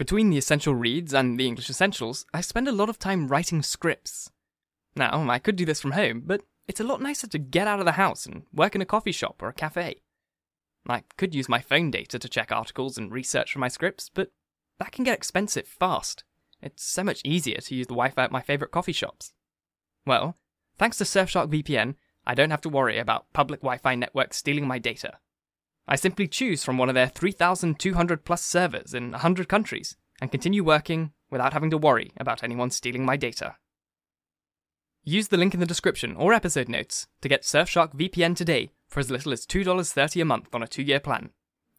Between the essential reads and the English essentials, I spend a lot of time writing scripts. Now, I could do this from home, but it's a lot nicer to get out of the house and work in a coffee shop or a cafe. I could use my phone data to check articles and research for my scripts, but that can get expensive fast. It's so much easier to use the Wi Fi at my favourite coffee shops. Well, thanks to Surfshark VPN, I don't have to worry about public Wi Fi networks stealing my data. I simply choose from one of their 3,200 plus servers in 100 countries and continue working without having to worry about anyone stealing my data. Use the link in the description or episode notes to get Surfshark VPN today for as little as $2.30 a month on a two year plan,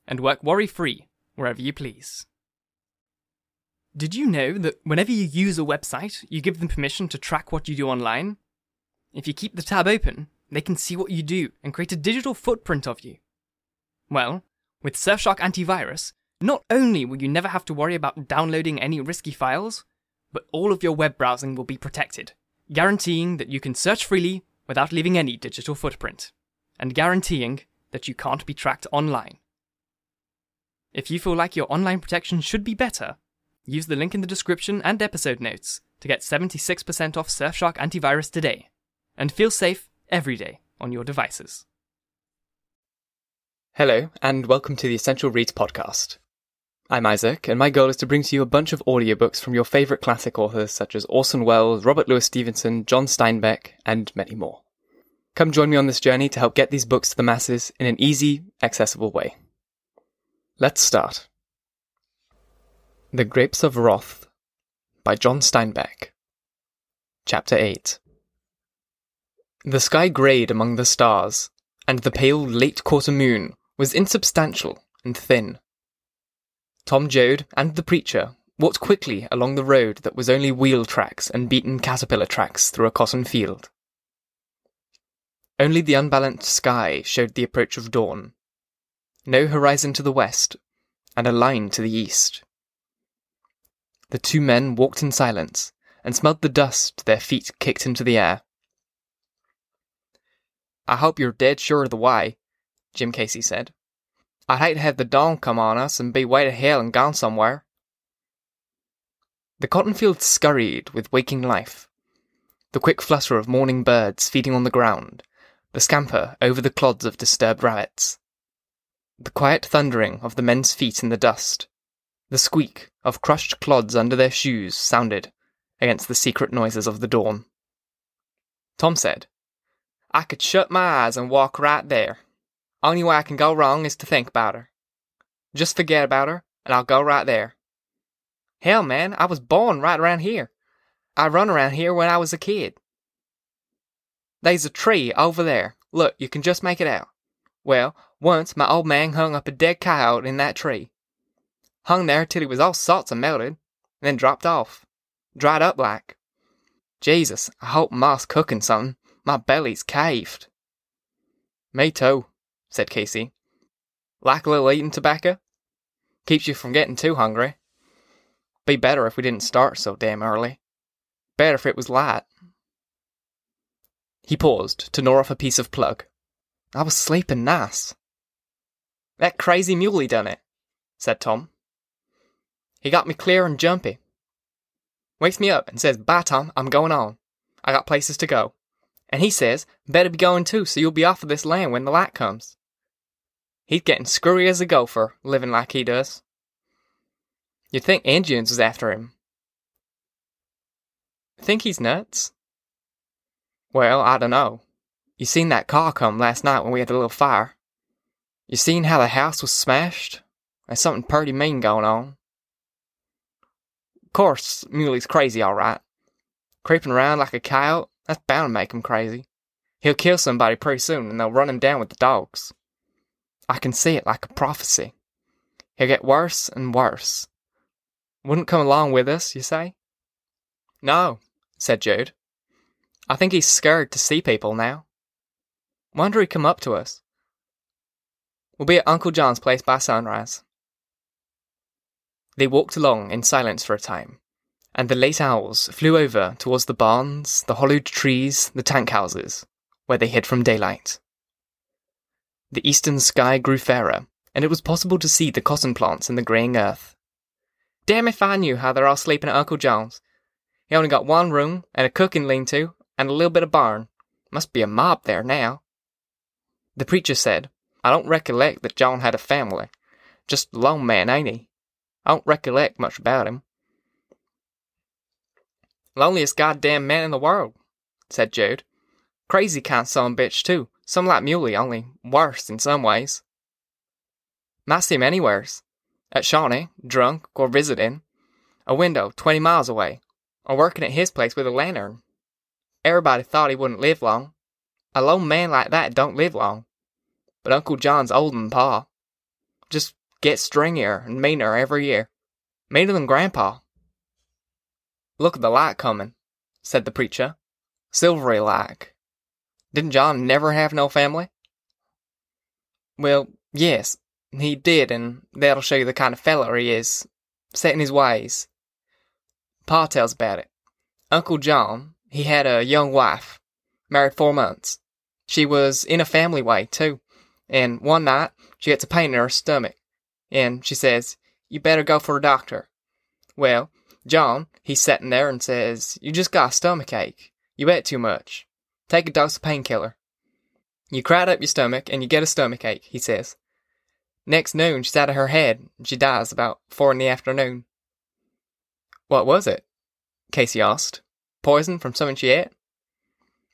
and work worry free wherever you please. Did you know that whenever you use a website, you give them permission to track what you do online? If you keep the tab open, they can see what you do and create a digital footprint of you. Well, with Surfshark Antivirus, not only will you never have to worry about downloading any risky files, but all of your web browsing will be protected, guaranteeing that you can search freely without leaving any digital footprint, and guaranteeing that you can't be tracked online. If you feel like your online protection should be better, use the link in the description and episode notes to get 76% off Surfshark Antivirus today, and feel safe every day on your devices. Hello, and welcome to the Essential Reads podcast. I'm Isaac, and my goal is to bring to you a bunch of audiobooks from your favourite classic authors such as Orson Welles, Robert Louis Stevenson, John Steinbeck, and many more. Come join me on this journey to help get these books to the masses in an easy, accessible way. Let's start. The Grapes of Wrath by John Steinbeck. Chapter 8 The sky greyed among the stars, and the pale late quarter moon was insubstantial and thin. Tom Joad and the preacher walked quickly along the road that was only wheel tracks and beaten caterpillar tracks through a cotton field. Only the unbalanced sky showed the approach of dawn. No horizon to the west, and a line to the east. The two men walked in silence and smelled the dust their feet kicked into the air. I hope you're dead sure of the way, Jim Casey said. I'd hate to have the dawn come on us and be way to hell and gone somewhere. The cotton field scurried with waking life. The quick flutter of morning birds feeding on the ground, the scamper over the clods of disturbed rabbits. The quiet thundering of the men's feet in the dust, the squeak of crushed clods under their shoes sounded against the secret noises of the dawn. Tom said, I could shut my eyes and walk right there. Only way I can go wrong is to think about her. Just forget about her, and I'll go right there. Hell, man, I was born right around here. I run around here when I was a kid. They's a tree over there. Look, you can just make it out. Well, once my old man hung up a dead coyote in that tree. Hung there till he was all salts and melted, then dropped off. Dried up like. Jesus, I hope Ma's cooking something. My belly's caved. Me too, said Casey. Like a little eating tobacco? Keeps you from getting too hungry. Be better if we didn't start so damn early. Better if it was light. He paused to gnaw off a piece of plug. I was sleeping nice. That crazy muley done it, said Tom. He got me clear and jumpy. Wakes me up and says, Bye, Tom, I'm going on. I got places to go. And he says, Better be going too, so you'll be off of this land when the light comes. He's getting screwy as a gopher, living like he does. You'd think Indians was after him. Think he's nuts? Well, I dunno. You seen that car come last night when we had the little fire. You seen how the house was smashed? There's something purty mean going on. Course, Muley's crazy, all right. Creeping around like a coyote, that's bound to make him crazy. He'll kill somebody pretty soon, and they'll run him down with the dogs. I can see it like a prophecy. He'll get worse and worse. Wouldn't come along with us, you say? No, said Joad. I think he's scared to see people now. Wonder he'd come up to us. We'll be at Uncle John's place by sunrise. They walked along in silence for a time, and the late owls flew over towards the barns, the hollowed trees, the tank houses, where they hid from daylight. The eastern sky grew fairer, and it was possible to see the cotton plants in the greying earth. Damn if I knew how they're all sleeping at Uncle John's. He only got one room and a cooking lean-to and a little bit of barn. Must be a mob there now. The preacher said, I don't recollect that John had a family. Just a lone man, ain't he? I don't recollect much about him. Loneliest goddamn man in the world, said Joad. Crazy kind son bitch, too. Some like Muley, only worse in some ways. Might see him anywheres. At Shawnee, drunk, or visiting. A window twenty miles away. Or working at his place with a lantern. Everybody thought he wouldn't live long. A lone man like that don't live long. But Uncle John's older than Pa. Just gets stringier and meaner every year. Meaner than Grandpa. Look at the light coming, said the preacher. Silvery like. Didn't John never have no family? Well, yes, he did, and that'll show you the kind of feller he is, set in his ways. Pa tells about it. Uncle John, he had a young wife, married four months. She was in a family way, too, and one night she gets a pain in her stomach, and she says, You better go for a doctor. Well, John, he's sitting there and says, You just got a stomach ache. You ate too much. Take a dose of painkiller. You cried up your stomach and you get a stomach ache, he says. Next noon, she's out of her head and she dies about four in the afternoon. What was it? Casey asked. Poison from something she ate?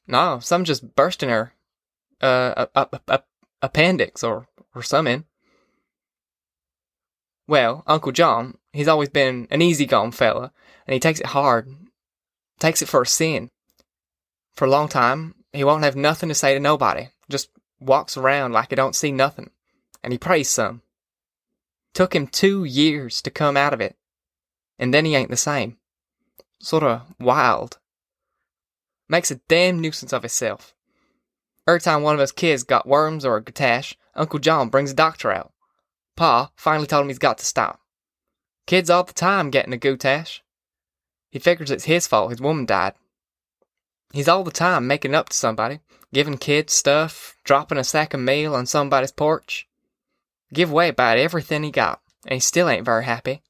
No, some just burst in her uh, a, a, a, appendix or, or something. Well, Uncle John, he's always been an easygoing fella, and he takes it hard. Takes it for a sin. For a long time, he won't have nothing to say to nobody. Just walks around like he don't see nothing. And he prays some. Took him two years to come out of it. And then he ain't the same. Sorta wild. Makes a damn nuisance of himself. Every time one of us kids got worms or a gatash, Uncle John brings a doctor out. Pa finally told him he's got to stop. Kids all the time getting a gutash. He figures it's his fault his woman died. He's all the time making up to somebody, giving kids stuff, dropping a sack of meal on somebody's porch. Give away about everything he got, and he still ain't very happy.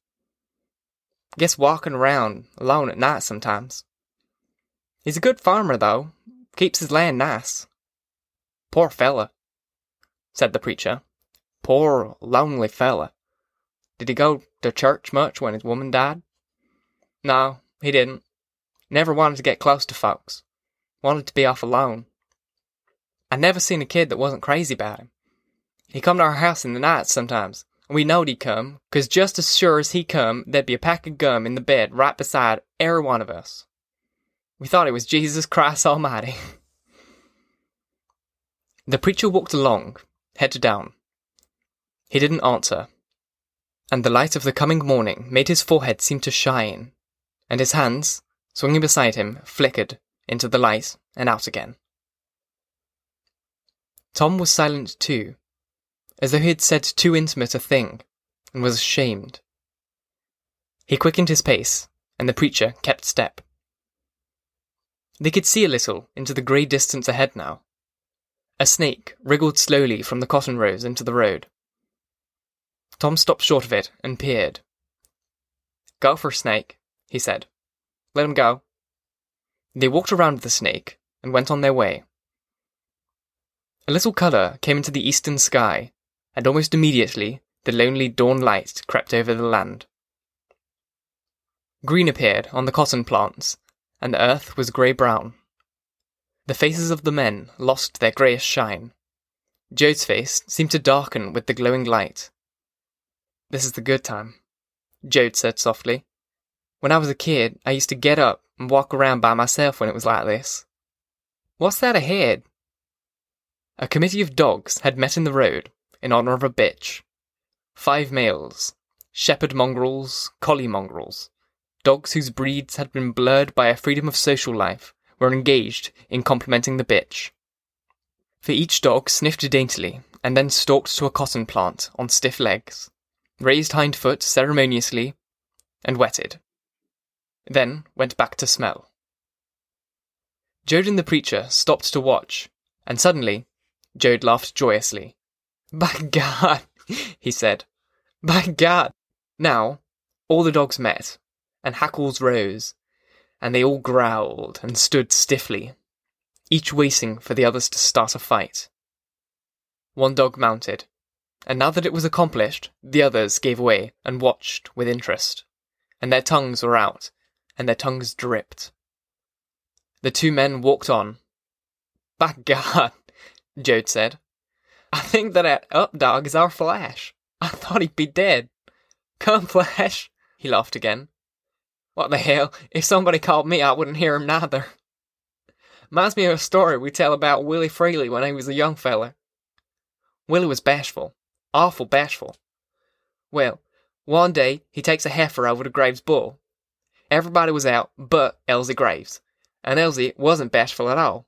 Gets walking around alone at night sometimes. He's a good farmer, though. Keeps his land nice. Poor fella, said the preacher. Poor, lonely fella. Did he go to church much when his woman died? No, he didn't. Never wanted to get close to folks. Wanted to be off alone. I never seen a kid that wasn't crazy about him. He come to our house in the night sometimes, and we knowed he'd come, 'cause just as sure as he come, there'd be a pack of gum in the bed right beside every one of us. We thought it was Jesus Christ Almighty. the preacher walked along, head down. He didn't answer, and the light of the coming morning made his forehead seem to shine, and his hands, swinging beside him, flickered into the light and out again. Tom was silent too, as though he had said too intimate a thing, and was ashamed. He quickened his pace, and the preacher kept step. They could see a little into the grey distance ahead now. A snake wriggled slowly from the cotton rows into the road. Tom stopped short of it and peered. Gopher snake, he said. Let him go. They walked around the snake and went on their way. A little colour came into the eastern sky, and almost immediately the lonely dawn light crept over the land. Green appeared on the cotton plants, and the earth was grey brown. The faces of the men lost their greyish shine. Joad's face seemed to darken with the glowing light. This is the good time, Joad said softly. When I was a kid, I used to get up and walk around by myself when it was like this. What's that ahead? A committee of dogs had met in the road in honour of a bitch. Five males, shepherd mongrels, collie mongrels, dogs whose breeds had been blurred by a freedom of social life, were engaged in complimenting the bitch. For each dog sniffed daintily and then stalked to a cotton plant on stiff legs, raised hind foot ceremoniously, and wetted. Then went back to smell. Joad and the preacher stopped to watch, and suddenly Joad laughed joyously. By God, he said. By God! Now, All the dogs met, and hackles rose, and they all growled and stood stiffly, each waiting for the others to start a fight. One dog mounted, and now that it was accomplished, the others gave way and watched with interest, and their tongues were out, and their tongues dripped. The two men walked on. By God, Joad said. I think that up dog is our Flash. I thought he'd be dead. Come, Flash, he laughed again. What the hell, if somebody called me, I wouldn't hear him neither. Reminds me of a story we tell about Willie Feeley when he was a young feller. Willie was bashful, awful bashful. Well, one day he takes a heifer over to Graves' bull. Everybody was out but Elsie Graves, and Elsie wasn't bashful at all.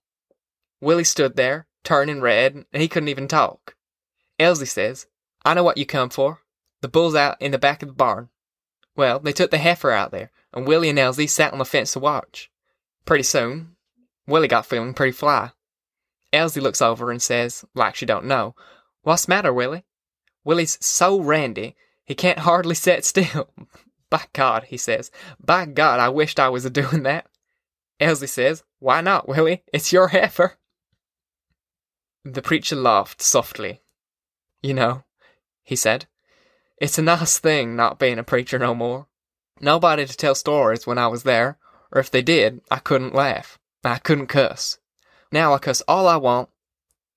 Willie stood there, turning red, and he couldn't even talk. Elsie says, I know what you come for. The bull's out in the back of the barn. Well, they took the heifer out there, and Willie and Elsie sat on the fence to watch. Pretty soon, Willie got feeling pretty fly. Elsie looks over and says, like she don't know, What's matter, Willie? Willie's so randy, he can't hardly set still. By God, he says, by God, I wished I was a doing that. Elsie says, Why not, Willie? It's your heifer. The preacher laughed softly. You know, he said, it's a nice thing not being a preacher no more. Nobody to tell stories when I was there, or if they did, I couldn't laugh. I couldn't cuss. Now I cuss all I want,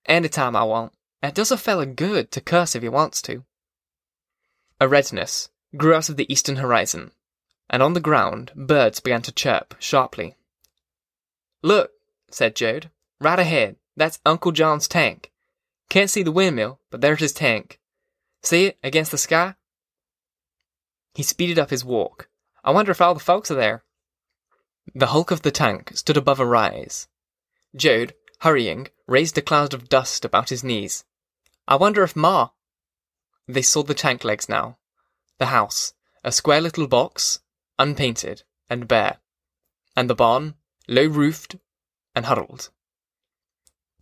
any time I want. It does a fella good to cuss if he wants to. A redness grew out of the eastern horizon, and on the ground birds began to chirp sharply. Look, said Joad, right ahead. That's Uncle John's tank. Can't see the windmill, but there's his tank. See it against the sky? He speeded up his walk. I wonder if all the folks are there. The hulk of the tank stood above a rise. Joad, hurrying, raised a cloud of dust about his knees. I wonder if Ma. They saw the tank legs now. The house, a square little box, unpainted and bare. And the barn, low roofed and huddled.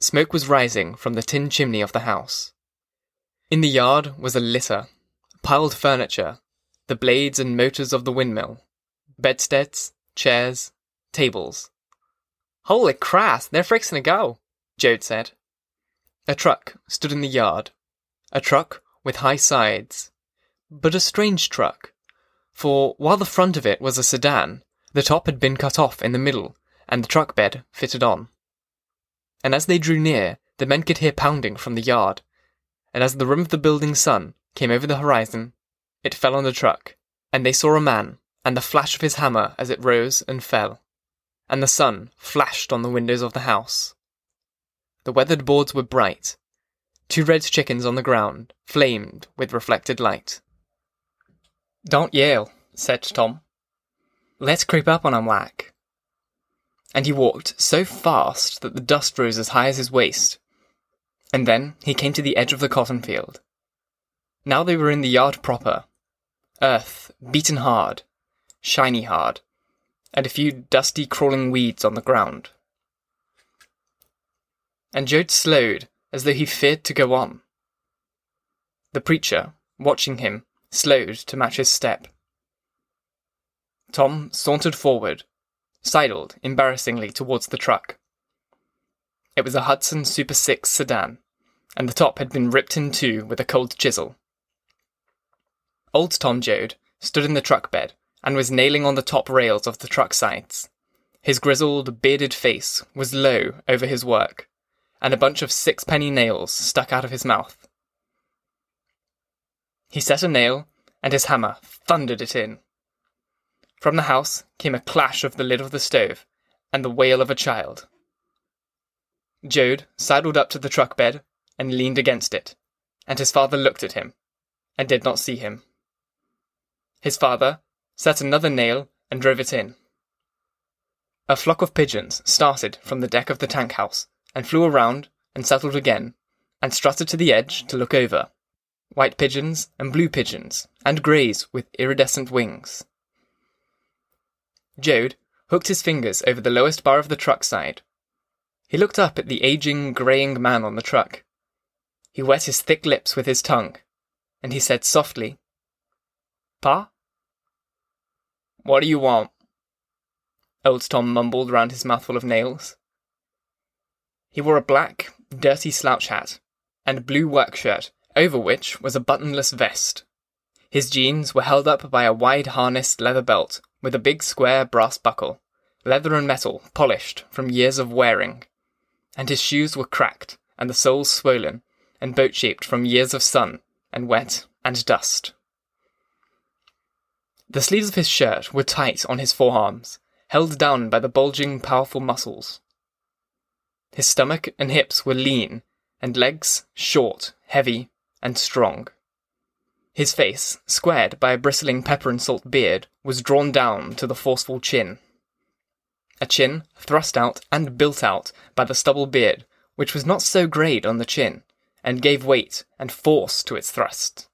Smoke was rising from the tin chimney of the house. In the yard was a litter, piled furniture, the blades and motors of the windmill, bedsteads, chairs, tables. Holy Christ, they're fixing to go, Joad said. A truck stood in the yard, a truck with high sides, but a strange truck, for while the front of it was a sedan, the top had been cut off in the middle and the truck bed fitted on. And as they drew near, the men could hear pounding from the yard, and as the rim of the building sun came over the horizon, it fell on the truck, and they saw a man, and the flash of his hammer as it rose and fell, and the sun flashed on the windows of the house. The weathered boards were bright. Two red chickens on the ground flamed with reflected light. Don't yell, said Tom. Let's creep up on 'em like. And he walked so fast that the dust rose as high as his waist. And then he came to the edge of the cotton field. Now they were in the yard proper. Earth, beaten hard, shiny hard, and a few dusty crawling weeds on the ground and Joad slowed as though he feared to go on. The preacher, watching him, slowed to match his step. Tom sauntered forward, sidled embarrassingly towards the truck. It was a Hudson Super 6 sedan, and the top had been ripped in two with a cold chisel. Old Tom Joad stood in the truck bed and was nailing on the top rails of the truck sides. His grizzled, bearded face was low over his work, and a bunch of sixpenny nails stuck out of his mouth. He set a nail, and his hammer thundered it in. From the house came a clash of the lid of the stove and the wail of a child. Joad sidled up to the truck bed and leaned against it, and his father looked at him and did not see him. His father set another nail and drove it in. A flock of pigeons started from the deck of the tank house and flew around and settled again, and strutted to the edge to look over. White pigeons and blue pigeons, and greys with iridescent wings. Joad hooked his fingers over the lowest bar of the truck side. He looked up at the aging, greying man on the truck. He wet his thick lips with his tongue, and he said softly, Pa? What do you want? Old Tom mumbled round his mouthful of nails. He wore a black, dirty slouch hat and a blue work shirt, over which was a buttonless vest. His jeans were held up by a wide harnessed leather belt with a big square brass buckle, leather and metal, polished from years of wearing. And his shoes were cracked, and the soles swollen, and boat shaped from years of sun, and wet, and dust. The sleeves of his shirt were tight on his forearms, held down by the bulging, powerful muscles. His stomach and hips were lean, and legs short, heavy, and strong. His face, squared by a bristling pepper and salt beard, was drawn down to the forceful chin. A chin thrust out and built out by the stubble beard, which was not so greyed on the chin, and gave weight and force to its thrust.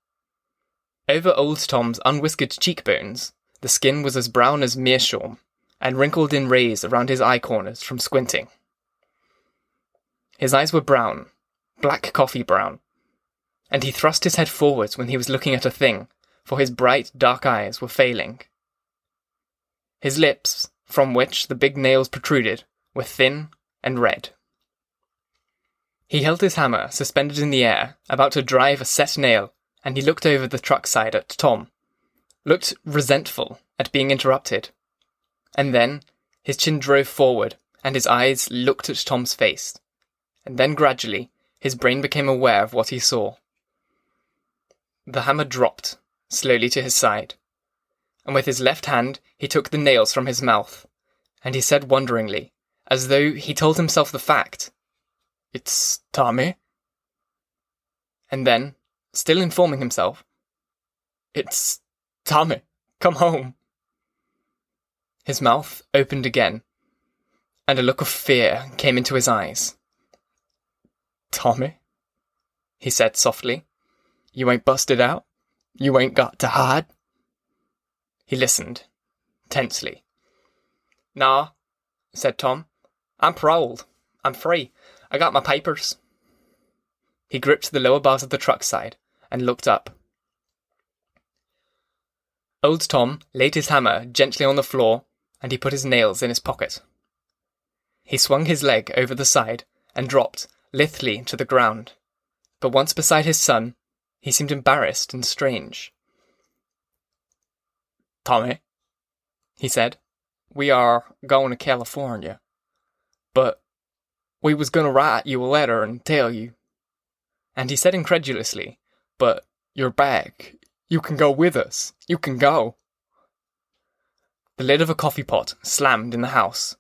Over old Tom's unwhiskered cheekbones, the skin was as brown as meerschaum, and wrinkled in rays around his eye corners from squinting. His eyes were brown, black coffee brown, and he thrust his head forwards when he was looking at a thing, for his bright, dark eyes were failing. His lips, from which the big nails protruded, were thin and red. He held his hammer suspended in the air, about to drive a set nail, and he looked over the truck side at Tom, looked resentful at being interrupted. And then his chin drove forward, and his eyes looked at Tom's face. And then gradually his brain became aware of what he saw. The hammer dropped, slowly to his side, and with his left hand he took the nails from his mouth, and he said wonderingly, as though he told himself the fact, It's Tommy. And then, still informing himself, It's Tommy, come home. His mouth opened again, and a look of fear came into his eyes. Tommy, he said softly, you ain't busted out? You ain't got to hide? He listened, tensely. Nah, said Tom. I'm paroled. I'm free. I got my papers. He gripped the lower bars of the truck side and looked up. Old Tom laid his hammer gently on the floor and he put his nails in his pocket. He swung his leg over the side and dropped lithely to the ground. But once beside his son, he seemed embarrassed and strange. Tommy, he said, we are going to California. But we was going to write you a letter and tell you. And he said incredulously, But you're back. You can go with us. You can go. The lid of a coffee pot slammed in the house.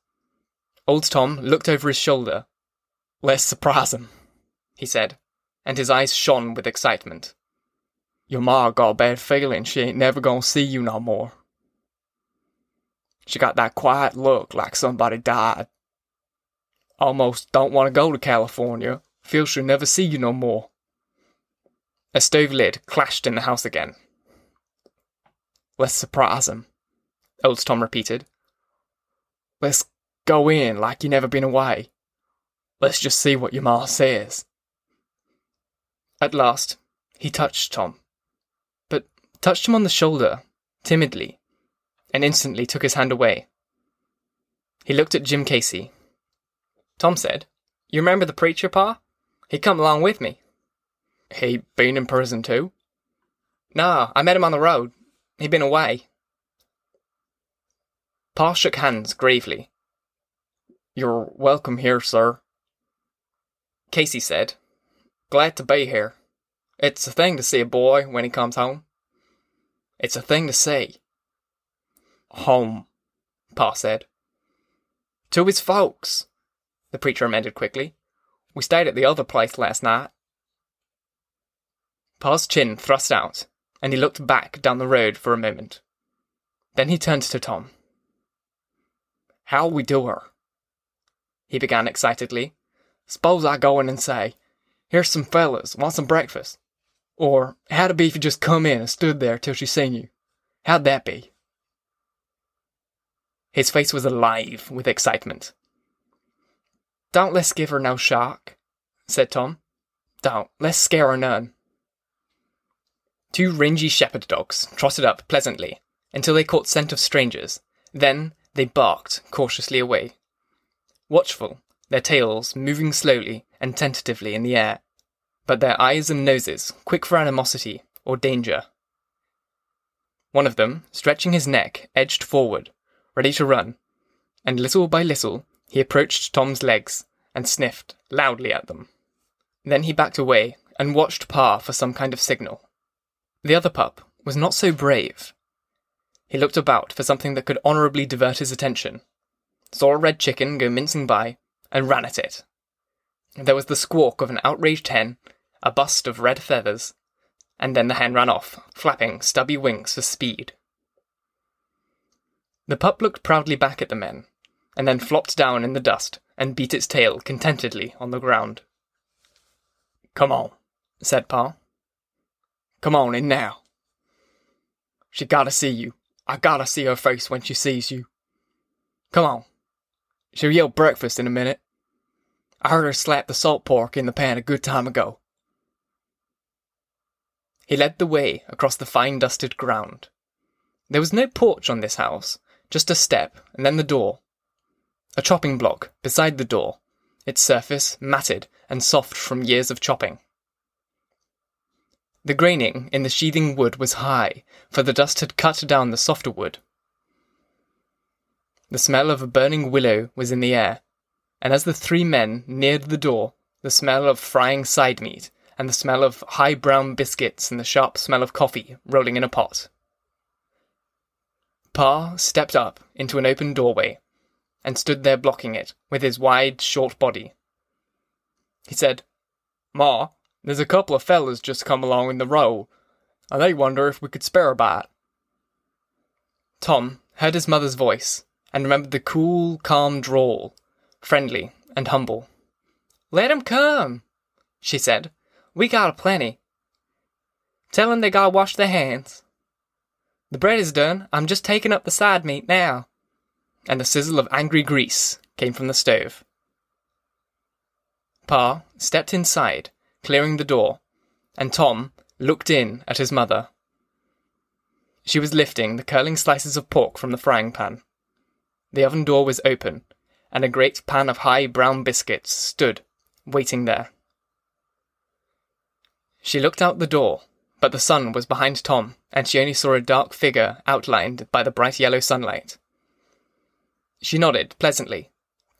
Old Tom looked over his shoulder. Let's surprise him, he said, and his eyes shone with excitement. Your ma got a bad feeling she ain't never gonna see you no more. She got that quiet look like somebody died. Almost don't want to go to California. Feel she'll never see you no more. A stove lid clashed in the house again. Let's surprise him, old Tom repeated. Let's go in like you never been away. Let's just see what your ma says. At last, he touched Tom, but touched him on the shoulder, timidly, and instantly took his hand away. He looked at Jim Casey. Tom said, You remember the preacher, Pa? He come along with me. He been in prison too? Nah, I met him on the road. He been away. Pa shook hands gravely. You're welcome here, sir. Casey said, Glad to be here. It's a thing to see a boy when he comes home. It's a thing to see. Home, Pa said. To his folks, the preacher amended quickly. We stayed at the other place last night. Pa's chin thrust out, and he looked back down the road for a moment. Then he turned to Tom. How'll we do her? He began excitedly. S'pose I go in and say, Here's some fellas, want some breakfast. Or, how'd it be if you just come in and stood there till she seen you? How'd that be? His face was alive with excitement. Don't let's give her no shock, said Tom. Don't, let's scare her none. Two rangy shepherd dogs trotted up pleasantly until they caught scent of strangers. Then they barked cautiously away. Watchful, their tails moving slowly and tentatively in the air, but their eyes and noses quick for animosity or danger. One of them, stretching his neck, edged forward, ready to run, and little by little he approached Tom's legs and sniffed loudly at them. Then he backed away and watched Pa for some kind of signal. The other pup was not so brave. He looked about for something that could honourably divert his attention, saw a red chicken go mincing by, and ran at it. There was the squawk of an outraged hen, a bust of red feathers, and then the hen ran off, flapping stubby wings for speed. The pup looked proudly back at the men, and then flopped down in the dust and beat its tail contentedly on the ground. Come on, said Pa. Come on in now. She gotta see you. I gotta see her face when she sees you. Come on. She'll yell breakfast in a minute. I heard her slap the salt pork in the pan a good time ago. He led the way across the fine dusted ground. There was no porch on this house, just a step and then the door. A chopping block beside the door, its surface matted and soft from years of chopping. The graining in the sheathing wood was high, for the dust had cut down the softer wood. The smell of a burning willow was in the air, and as the three men neared the door, the smell of frying side meat and the smell of high brown biscuits and the sharp smell of coffee rolling in a pot. Pa stepped up into an open doorway and stood there blocking it with his wide, short body. He said, Ma, there's a couple of fellas just come along in the row, and they wonder if we could spare a bite. Tom heard his mother's voice and remembered the cool, calm drawl, friendly and humble. Let 'em come, she said, we got a plenty. Tell 'em they gotta wash their hands. The bread is done. I'm just taking up the side meat now. And the sizzle of angry grease came from the stove. Pa stepped inside, clearing the door, and Tom looked in at his mother. She was lifting the curling slices of pork from the frying pan. The oven door was open, and a great pan of high brown biscuits stood, waiting there. She looked out the door, but the sun was behind Tom, and she only saw a dark figure outlined by the bright yellow sunlight. She nodded pleasantly.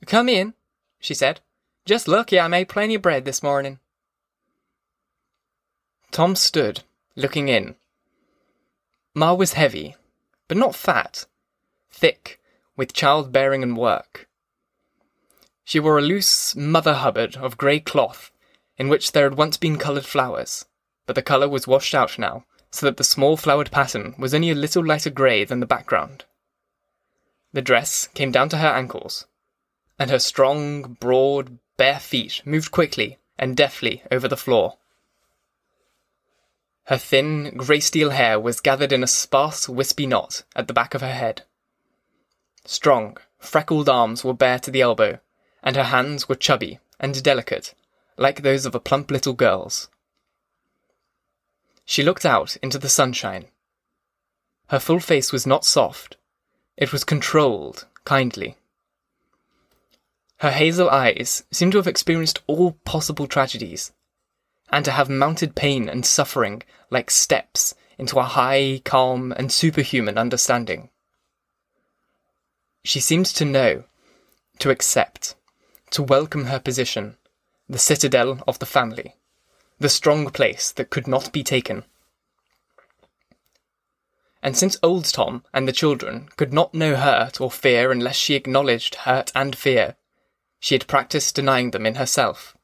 Come in, she said. Just lucky I made plenty of bread this morning. Tom stood, looking in. Ma was heavy, but not fat, thick, with childbearing and work. She wore a loose Mother Hubbard of grey cloth in which there had once been coloured flowers, but the colour was washed out now, so that the small flowered pattern was only a little lighter grey than the background. The dress came down to her ankles, and her strong, broad, bare feet moved quickly and deftly over the floor. Her thin, grey steel hair was gathered in a sparse, wispy knot at the back of her head. Strong, freckled arms were bare to the elbow, and her hands were chubby and delicate like those of a plump little girl's. She looked out into the sunshine. Her full face was not soft, it was controlled, kindly. Her hazel eyes seemed to have experienced all possible tragedies, and to have mounted pain and suffering like steps into a high, calm, and superhuman understanding. She seemed to know, to accept, to welcome her position, the citadel of the family, the strong place that could not be taken. And since old Tom and the children could not know hurt or fear unless she acknowledged hurt and fear, she had practiced denying them in herself.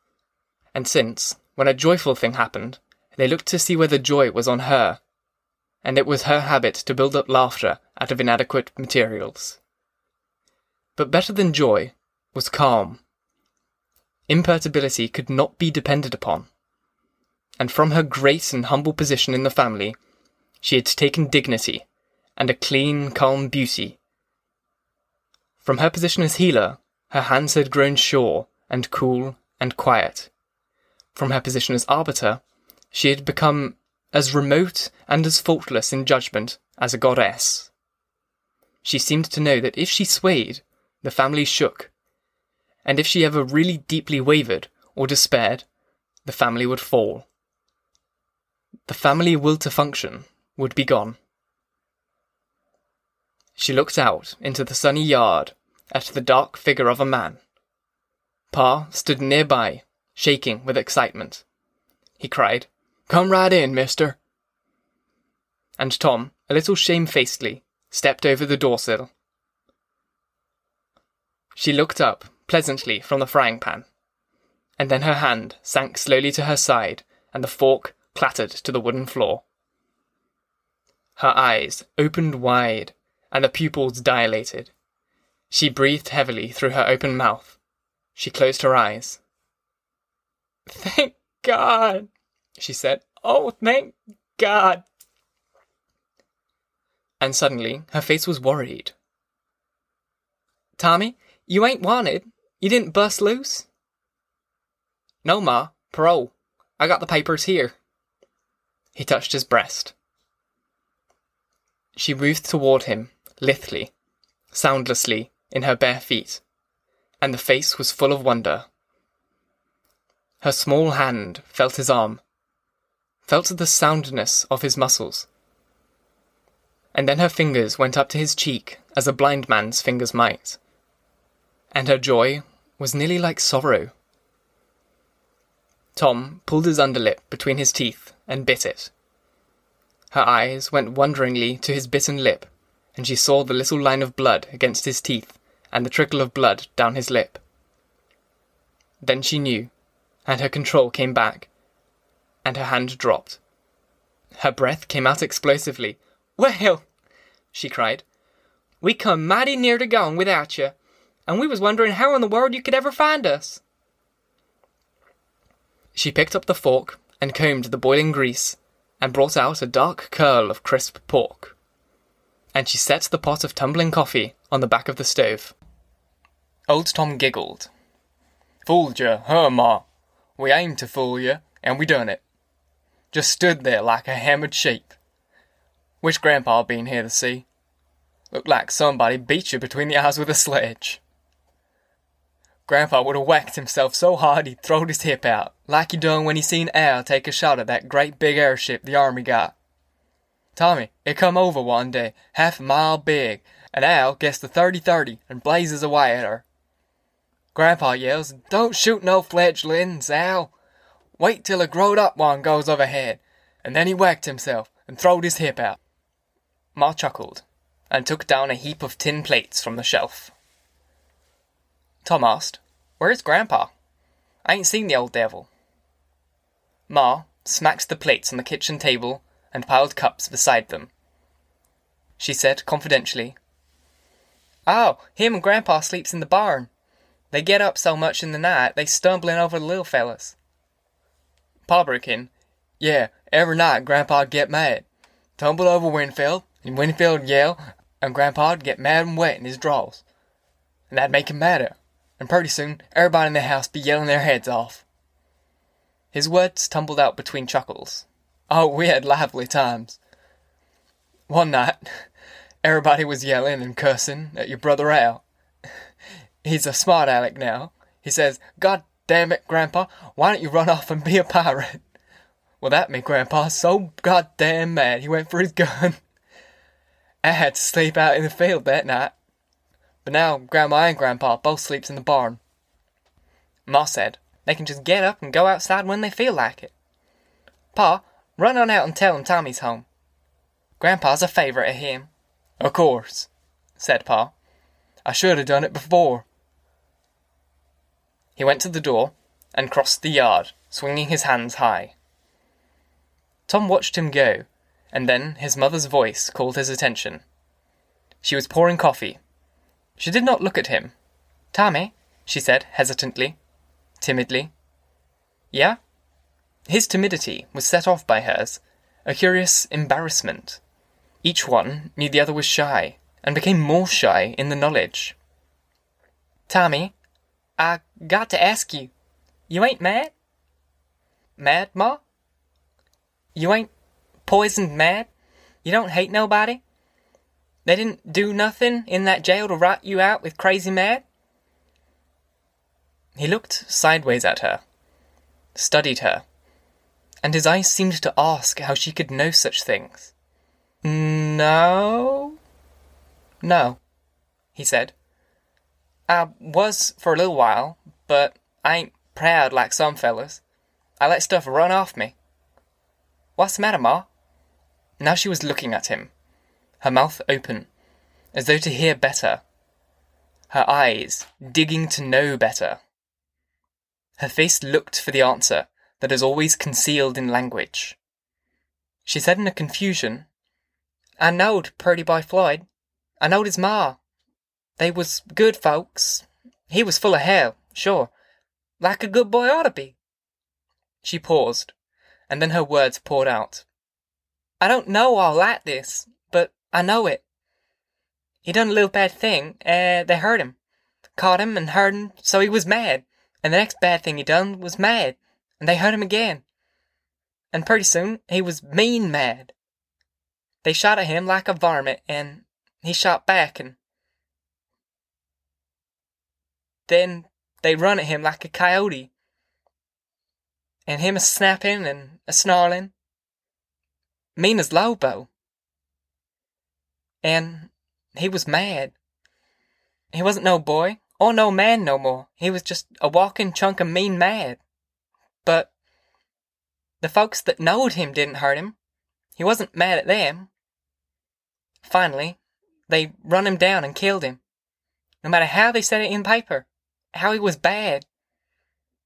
And since, when a joyful thing happened, they looked to see whether joy was on her, and it was her habit to build up laughter out of inadequate materials. But better than joy was calm imperturbability could not be depended upon. And from her great and humble position in the family, she had taken dignity and a clean, calm beauty. From her position as healer, her hands had grown sure and cool and quiet. From her position as arbiter, she had become as remote and as faultless in judgment as a goddess. she seemed to know that if she swayed, the family shook, and if she ever really deeply wavered or despaired, the family would fall. The family will to function would be gone. She looked out into the sunny yard at the dark figure of a man. Pa stood nearby, shaking with excitement. He cried, Come right in, mister. And Tom, a little shamefacedly, stepped over the doorsill. She looked up pleasantly from the frying pan, and then her hand sank slowly to her side, and the fork clattered to the wooden floor. Her eyes opened wide, and the pupils dilated. She breathed heavily through her open mouth. She closed her eyes. Thank God, she said. Oh, thank God. And suddenly her face was worried. Tommy, you ain't wanted. You didn't bust loose? No, Ma. Parole. I got the papers here. He touched his breast. She moved toward him, lithely, soundlessly, in her bare feet, and the face was full of wonder. Her small hand felt his arm, felt the soundness of his muscles. And then her fingers went up to his cheek as a blind man's fingers might. And her joy was nearly like sorrow. Tom pulled his underlip between his teeth and bit it. Her eyes went wonderingly to his bitten lip, and she saw the little line of blood against his teeth and the trickle of blood down his lip. Then she knew, and her control came back, and her hand dropped. Her breath came out explosively. Well, she cried, we come mighty near to going without you, and we was wondering how in the world you could ever find us. She picked up the fork and combed the boiling grease and brought out a dark curl of crisp pork. And she set the pot of tumbling coffee on the back of the stove. Old Tom giggled. Fooled you, huh, Ma? We aimed to fool you, and we done it. Just stood there like a hammered sheep. Wish Grandpa had been here to see. Looked like somebody beat you between the eyes with a sledge. Grandpa would have whacked himself so hard he'd throwed his hip out, like he done when he seen Al take a shot at that great big airship the army got. Tommy, it come over one day, half a mile big, and Al gets the 30-30 and blazes away at her. Grandpa yells, Don't shoot no fledglings, Al. Wait till a growed up one goes overhead. And then he whacked himself and throwed his hip out. Ma chuckled and took down a heap of tin plates from the shelf. Tom asked, Where's Grandpa? I ain't seen the old devil. Ma smacked the plates on the kitchen table and piled cups beside them. She said confidentially, Oh, him and Grandpa sleeps in the barn. They get up so much in the night they stumbling over the little fellas. Pa broke in, Yeah, every night Grandpa'd get mad. Tumble over Winfield, and Winfield'd yell, and Grandpa'd get mad and wet in his drawers. And that'd make him madder and pretty soon everybody in the house be yelling their heads off. His words tumbled out between chuckles. Oh, we had lively times. One night, everybody was yelling and cursing at your brother Al. He's a smart aleck now. He says, God damn it, Grandpa, why don't you run off and be a pirate? Well, that made Grandpa so goddamn mad he went for his gun. I had to sleep out in the field that night. But now Grandma and Grandpa both sleeps in the barn. Ma said they can just get up and go outside when they feel like it. Pa, run on out and tell him Tommy's home. Grandpa's a favourite of him. Of course, said Pa. I should have done it before. He went to the door and crossed the yard, swinging his hands high. Tom watched him go, and then his mother's voice called his attention. She was pouring coffee she did not look at him. Tommy, she said hesitantly, timidly. Yeah? His timidity was set off by hers, a curious embarrassment. Each one knew the other was shy, and became more shy in the knowledge. Tommy, I got to ask you, you ain't mad? Mad, Ma? You ain't poisoned mad? You don't hate nobody? They didn't do nothing in that jail to rot you out with crazy mad? He looked sideways at her, studied her, and his eyes seemed to ask how she could know such things. No. No, he said. I was for a little while, but I ain't proud like some fellas. I let stuff run off me. What's the matter, Ma? Now she was looking at him, her mouth open, as though to hear better, her eyes digging to know better. Her face looked for the answer that is always concealed in language. She said in a confusion, I knowed Purty Boy Floyd. I knowed his ma. They was good folks. He was full of hell, sure. Like a good boy ought to be. She paused, and then her words poured out. I don't know all like this, I know it. He done a little bad thing, and they hurt him. Caught him and hurt him, so he was mad. And the next bad thing he done was mad, and they hurt him again. And pretty soon he was mean mad. They shot at him like a varmint, and he shot back, and then they run at him like a coyote, and him a snapping and a snarling, mean as Lobo. And he was mad. He wasn't no boy or no man no more. He was just a walking chunk of mean mad. But the folks that knowed him didn't hurt him. He wasn't mad at them. Finally, they run him down and killed him. No matter how they said it in paper, how he was bad.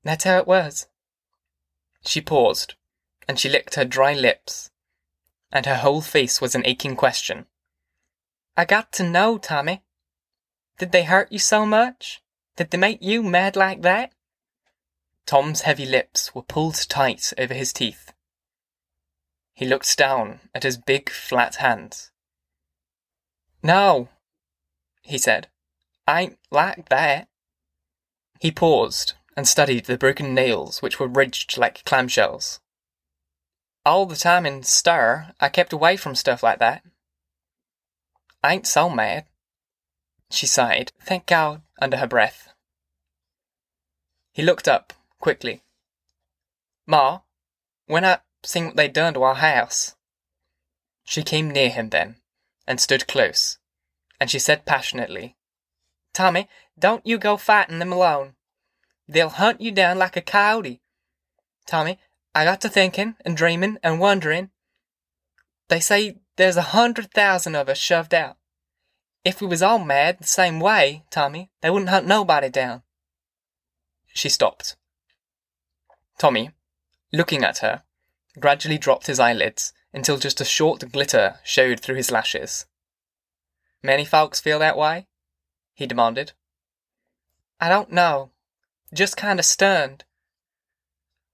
That's how it was. She paused, and she licked her dry lips, and her whole face was an aching question. I got to know, Tommy. Did they hurt you so much? Did they make you mad like that? Tom's heavy lips were pulled tight over his teeth. He looked down at his big, flat hands. No, he said. I ain't like that. He paused and studied the broken nails which were ridged like clamshells. All the time in stir, I kept away from stuff like that. I ain't so mad. She sighed, thank God, under her breath. He looked up, quickly. Ma, when I seen what they done to our house. She came near him then, and stood close, and she said passionately, Tommy, don't you go fighting them alone. They'll hunt you down like a coyote. Tommy, I got to thinking and dreaming and wondering. They say there's a hundred thousand of us shoved out. If we was all mad the same way, Tommy, they wouldn't hunt nobody down. She stopped. Tommy, looking at her, gradually dropped his eyelids until just a short glitter showed through his lashes. Many folks feel that way? he demanded. I don't know. Just kind of stunned.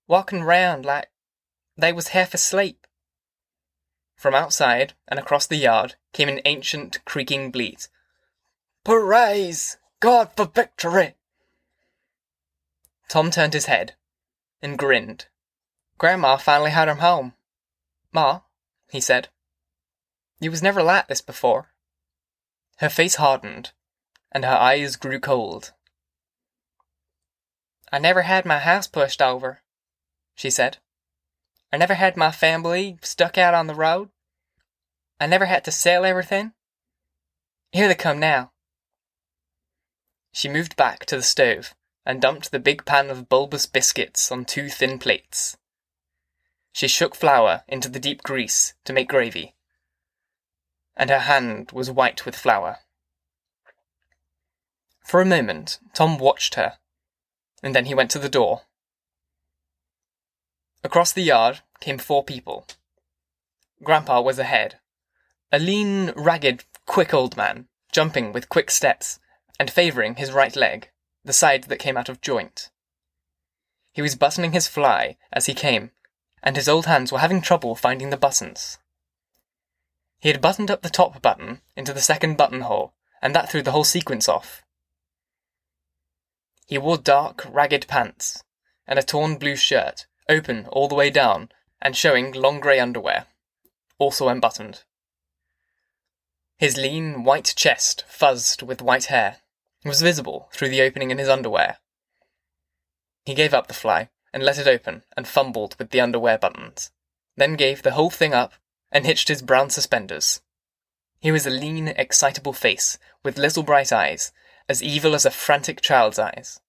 Walking round like they was half asleep. From outside and across the yard came an ancient, creaking bleat. Praise God for victory! Tom turned his head and grinned. Grandma finally had him home. Ma, he said, you was never like this before. Her face hardened, and her eyes grew cold. I never had my house pushed over, she said. I never had my family stuck out on the road. I never had to sell everything. Here they come now. She moved back to the stove and dumped the big pan of bulbous biscuits on two thin plates. She shook flour into the deep grease to make gravy, and her hand was white with flour. For a moment, Tom watched her, and then he went to the door. Across the yard came four people. Grandpa was ahead, a lean, ragged, quick old man, jumping with quick steps and favouring his right leg the side that came out of joint. He was buttoning his fly as he came, and his old hands were having trouble finding the buttons. He had buttoned up the top button into the second buttonhole, and that threw the whole sequence off. He wore dark, ragged pants, and a torn blue shirt, open all the way down, and showing long grey underwear, also unbuttoned. His lean, white chest, fuzzed with white hair, was visible through the opening in his underwear. He gave up the fly and let it open and fumbled with the underwear buttons, then gave the whole thing up and hitched his brown suspenders. He was a lean, excitable face with little bright eyes, as evil as a frantic child's eyes.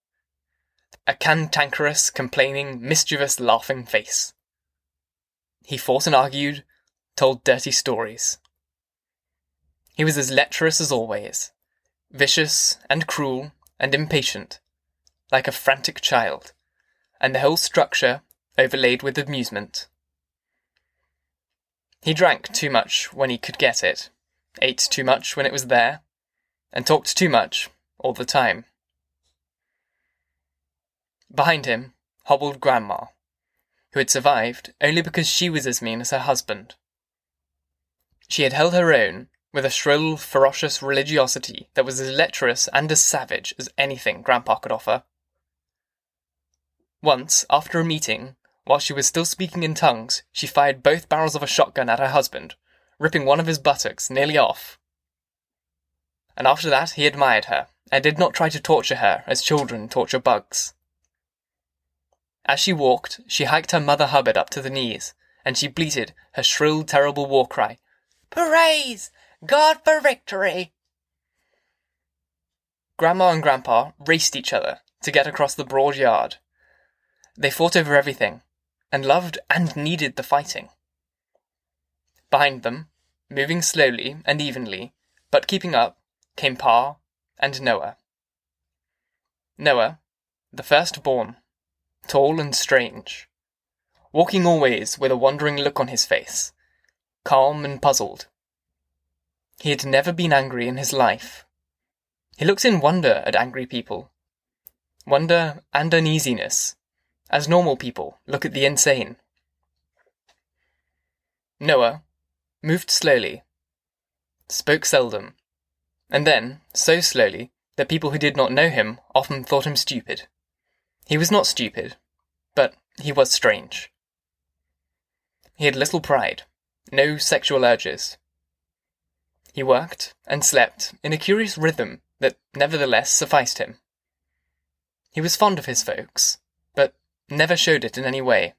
A cantankerous, complaining, mischievous, laughing face. He fought and argued, told dirty stories. He was as lecherous as always, vicious and cruel and impatient, like a frantic child, and the whole structure overlaid with amusement. He drank too much when he could get it, ate too much when it was there, and talked too much all the time. Behind him hobbled Grandma, who had survived only because she was as mean as her husband. She had held her own with a shrill, ferocious religiosity that was as lecherous and as savage as anything Grandpa could offer. Once, after a meeting, while she was still speaking in tongues, she fired both barrels of a shotgun at her husband, ripping one of his buttocks nearly off. And after that, he admired her, and did not try to torture her as children torture bugs. As she walked, she hiked her Mother Hubbard up to the knees, and she bleated her shrill, terrible war cry Praise God for victory! Grandma and Grandpa raced each other to get across the broad yard. They fought over everything, and loved and needed the fighting. Behind them, moving slowly and evenly, but keeping up, came Pa and Noah. Noah, the firstborn, tall and strange, walking always with a wondering look on his face, calm and puzzled. He had never been angry in his life. He looked in wonder at angry people. Wonder and uneasiness, as normal people look at the insane. Noah moved slowly, spoke seldom, and then so slowly that people who did not know him often thought him stupid. He was not stupid, but he was strange. He had little pride, no sexual urges. He worked and slept in a curious rhythm that nevertheless sufficed him. He was fond of his folks, but never showed it in any way.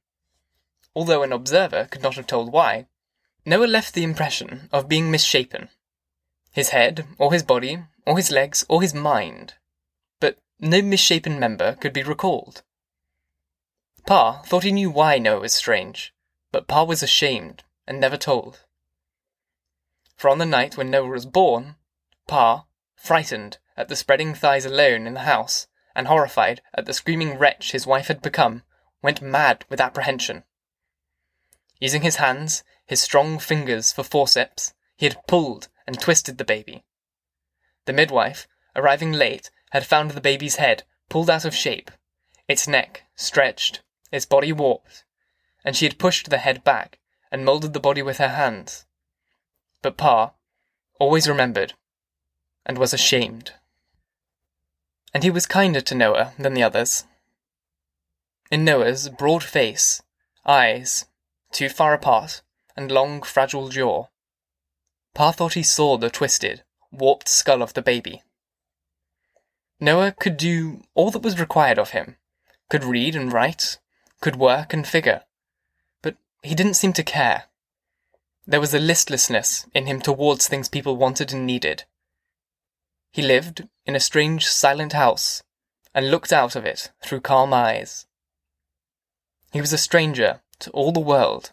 Although an observer could not have told why, Noah left the impression of being misshapen. His head, or his body, or his legs, or his mind But no misshapen member could be recalled. Pa thought he knew why Noah was strange, but Pa was ashamed and never told. For on the night when Noah was born, Pa, frightened at the spreading thighs alone in the house, and horrified at the screaming wretch his wife had become, went mad with apprehension. Using his hands, his strong fingers for forceps, he had pulled and twisted the baby. The midwife, arriving late, had found the baby's head pulled out of shape, its neck stretched, its body warped, and she had pushed the head back and moulded the body with her hands. But Pa always remembered and was ashamed. And he was kinder to Noah than the others. In Noah's broad face, eyes, too far apart, and long, fragile jaw, Pa thought he saw the twisted, warped skull of the baby. Noah could do all that was required of him, could read and write, could work and figure. But he didn't seem to care. There was a listlessness in him towards things people wanted and needed. He lived in a strange, silent house and looked out of it through calm eyes. He was a stranger to all the world,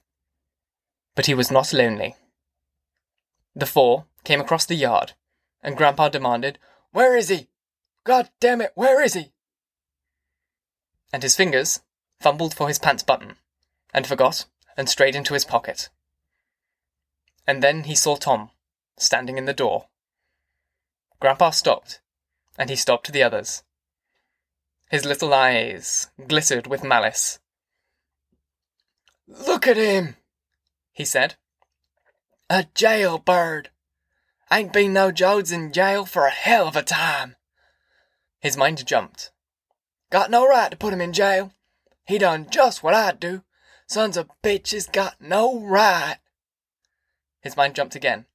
but he was not lonely. The four came across the yard, and Grandpa demanded, Where is he? God damn it, where is he? And his fingers fumbled for his pants button, and forgot, and strayed into his pocket. And then he saw Tom, standing in the door. Grandpa stopped, and he stopped the others. His little eyes glittered with malice. Look at him, he said. A jailbird. Ain't been no Joads in jail for a hell of a time. His mind jumped. Got no right to put him in jail. He done just what I'd do. Sons of bitches got no right. His mind jumped again.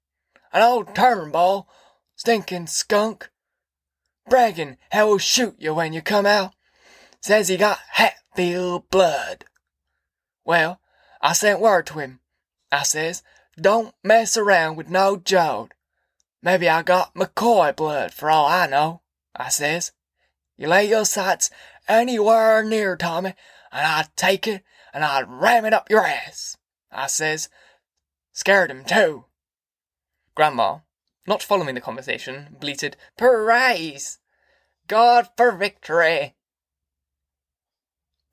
An old Turnbull, stinking skunk. Bragging how he'll shoot you when you come out. Says he got Hatfield blood. Well, I sent word to him. I says, don't mess around with no Joad. Maybe I got McCoy blood for all I know, I says. You lay your sights anywhere near Tommy, and I'd take it and I'd ram it up your ass, I says. Scared him too. Grandma, not following the conversation, bleated, Praise God for victory.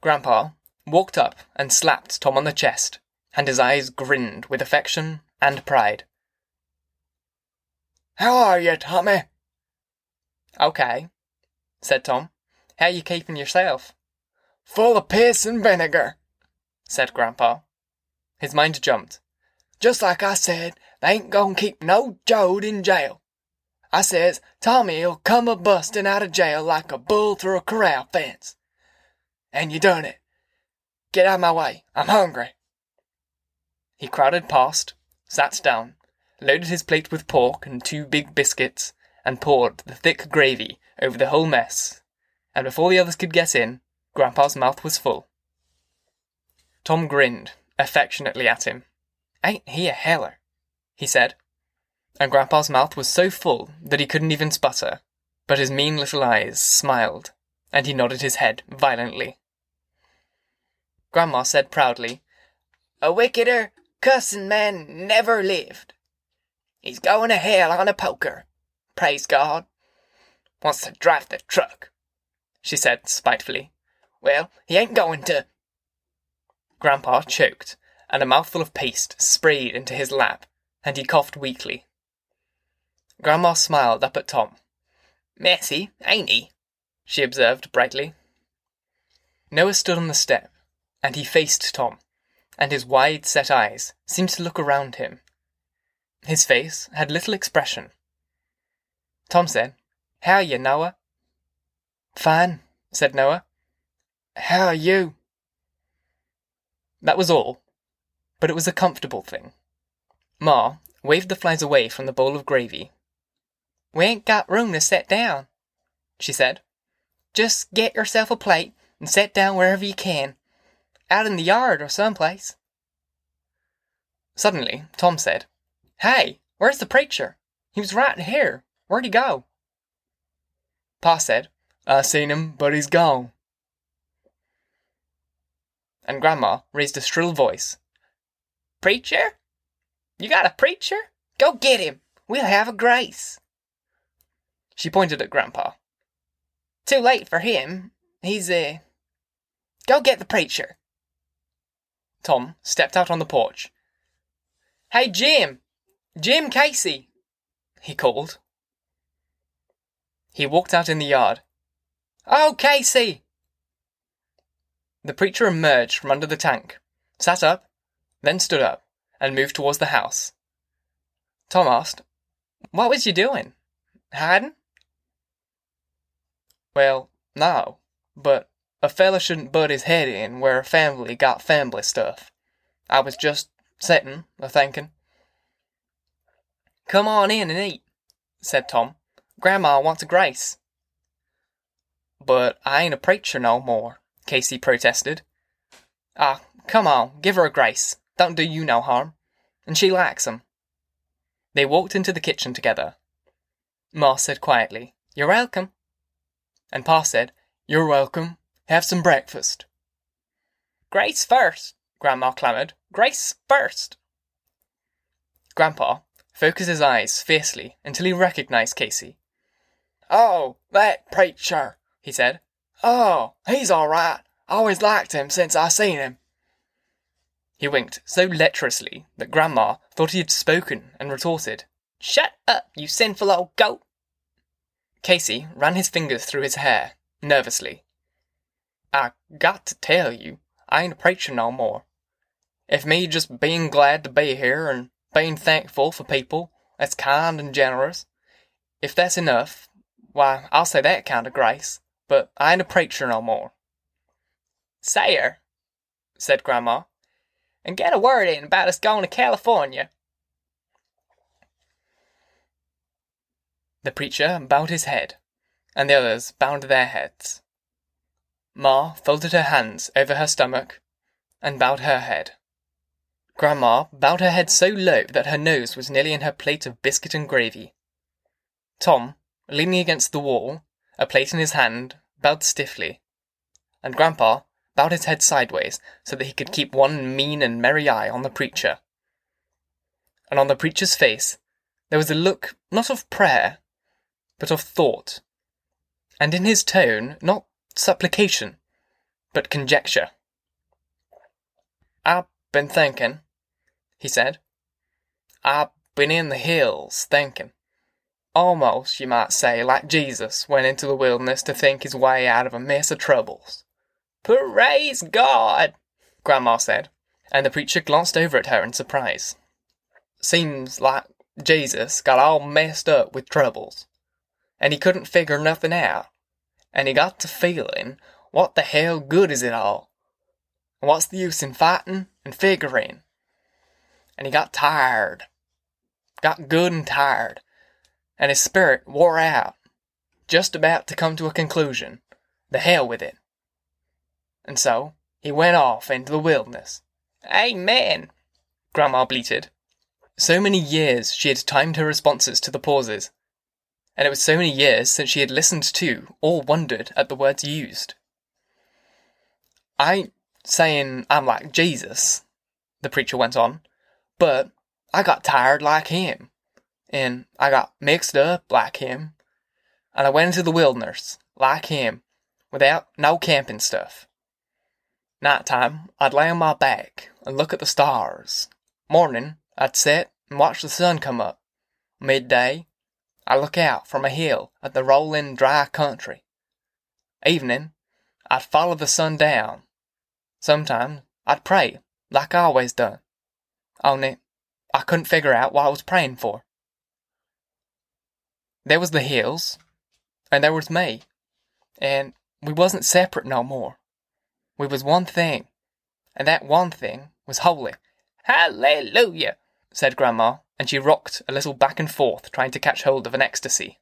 Grandpa walked up and slapped Tom on the chest, and his eyes grinned with affection and pride. How are you, Tommy? Okay, said Tom. How you keeping yourself? Full of piss and vinegar, said Grandpa. His mind jumped. Just like I said, they ain't gonna keep no Joad in jail. I says Tommy'll come a bustin' out of jail like a bull through a corral fence. And you done it. Get out of my way. I'm hungry. He crowded past, sat down, loaded his plate with pork and two big biscuits, and poured the thick gravy over the whole mess. And before the others could get in, Grandpa's mouth was full. Tom grinned affectionately at him. Ain't he a heller? he said. And Grandpa's mouth was so full that he couldn't even sputter, but his mean little eyes smiled, and he nodded his head violently. Grandma said proudly, A wickeder, cussin' man never lived. He's going to hell on a poker. Praise God. Wants to drive the truck, she said spitefully. Well, he ain't going to. Grandpa choked, and a mouthful of paste sprayed into his lap, and he coughed weakly. Grandma smiled up at Tom. Messy, ain't he? she observed brightly. Noah stood on the step, and he faced Tom, and his wide set eyes seemed to look around him. His face had little expression. Tom said, How are you, Noah? Fine, said Noah. How are you? That was all, but it was a comfortable thing. Ma waved the flies away from the bowl of gravy. We ain't got room to set down, she said. Just get yourself a plate and set down wherever you can, out in the yard or someplace. Suddenly, Tom said, Hey, where's the preacher? He was right here. Where'd he go? Pa said, I seen him, but he's gone. And Grandma raised a shrill voice. Preacher? You got a preacher? Go get him. We'll have a grace. She pointed at Grandpa. Too late for him. He's, uh. Go get the preacher. Tom stepped out on the porch. Hey, Jim! Jim Casey! he called. He walked out in the yard. Oh, Casey! The preacher emerged from under the tank, sat up, then stood up, and moved towards the house. Tom asked, What was you doing? Hiding? Well, no, but a fella shouldn't butt his head in where a family got family stuff. I was just settin', a thinkin'. Come on in and eat, said Tom. Grandma wants a grace. But I ain't a preacher no more, Casey protested. Ah, come on, give her a grace. Don't do you no harm. And she likes 'em. They walked into the kitchen together. Ma said quietly, You're welcome. And Pa said, You're welcome. Have some breakfast. Grace first, Grandma clamoured. Grace first. Grandpa focused his eyes fiercely until he recognized Casey. Oh, that preacher, he said. Oh, he's all right. Always liked him since I seen him. He winked so lecherously that Grandma thought he had spoken and retorted, Shut up, you sinful old goat! Casey ran his fingers through his hair, nervously. I got to tell you, I ain't a preacher no more. If me just being glad to be here and being thankful for people that's kind and generous, if that's enough, why, I'll say that kind of grace, but I ain't a preacher no more. Say her, said Grandma, and get a word in about us going to California. The preacher bowed his head, and the others bowed their heads. Ma folded her hands over her stomach and bowed her head. Grandma bowed her head so low that her nose was nearly in her plate of biscuit and gravy. Tom, leaning against the wall, a plate in his hand, bowed stiffly, and Grandpa bowed his head sideways so that he could keep one mean and merry eye on the preacher. And on the preacher's face there was a look not of prayer, but of thought, and in his tone not supplication, but conjecture. I've been thinking, he said. I've been in the hills thinking. Almost, you might say, like Jesus went into the wilderness to think his way out of a mess of troubles. Praise God! Grandma said, and the preacher glanced over at her in surprise. Seems like Jesus got all messed up with troubles, and he couldn't figure nothing out, and he got to feeling, what the hell good is it all? And What's the use in fighting and figuring? And he got tired, got good and tired, and his spirit wore out, just about to come to a conclusion. The hell with it. And so he went off into the wilderness. Amen, Grandma bleated. So many years she had timed her responses to the pauses, and it was so many years since she had listened to or wondered at the words used. I ain't saying I'm like Jesus, the preacher went on, but I got tired like him and I got mixed up like him, and I went into the wilderness like him, without no camping stuff. Night time, I'd lay on my back and look at the stars. Morning, I'd sit and watch the sun come up. Midday, I'd look out from a hill at the rolling, dry country. Evening, I'd follow the sun down. Sometimes I'd pray, like I always done. Only I couldn't figure out what I was praying for. There was the hills, and there was me, and we wasn't separate no more. We was one thing, and that one thing was holy. Hallelujah, said Grandma, and she rocked a little back and forth, trying to catch hold of an ecstasy.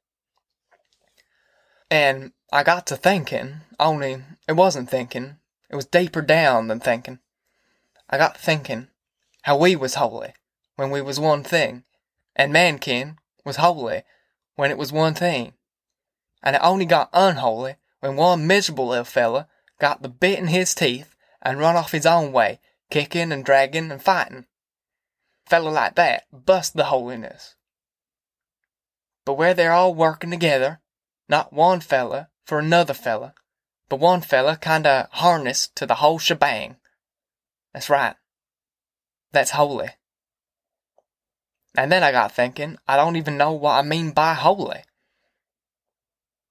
And I got to thinking, only it wasn't thinking, it was deeper down than thinking. I got thinking how we was holy when we was one thing, and mankin was holy when it was one thing. And it only got unholy when one miserable little fella got the bit in his teeth and run off his own way, kicking and dragging and fighting. Fella like that bust the holiness. But where they're all working together, not one fella for another fella, but one fella kinda harnessed to the whole shebang. That's right. That's holy. And then I got thinking, I don't even know what I mean by holy.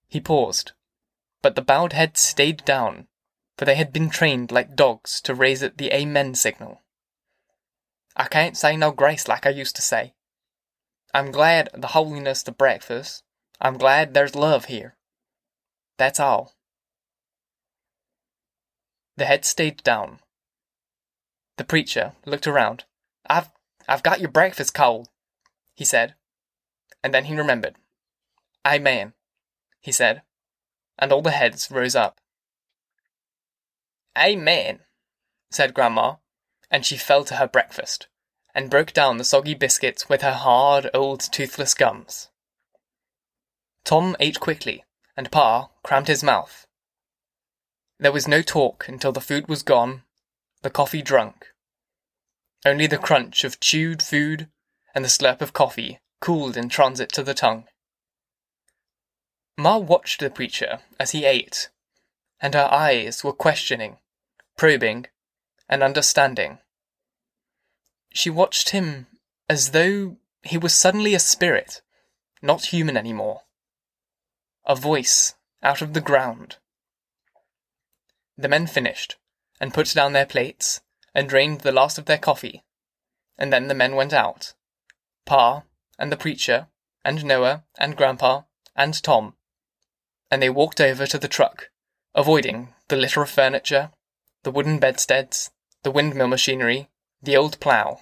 He paused, but the bowed head stayed down, for they had been trained like dogs to raise it the Amen signal. I can't say no grace like I used to say. I'm glad the holiness to breakfast. I'm glad there's love here. That's all. The head stayed down. The preacher looked around. I've I've got your breakfast cold, he said. And then he remembered. Amen, he said, and all the heads rose up. Amen, said Grandma, and she fell to her breakfast, and broke down the soggy biscuits with her hard, old, toothless gums. Tom ate quickly, and Pa crammed his mouth. There was no talk until the food was gone, the coffee drunk, only the crunch of chewed food and the slurp of coffee cooled in transit to the tongue. Ma watched the preacher as he ate, and her eyes were questioning, probing, and understanding. She watched him as though he was suddenly a spirit, not human anymore. A voice out of the ground. The men finished, and put down their plates, and drained the last of their coffee, and then the men went out. Pa, and the preacher, and Noah, and Grandpa, and Tom, and they walked over to the truck, avoiding the litter of furniture, the wooden bedsteads, the windmill machinery, the old plough.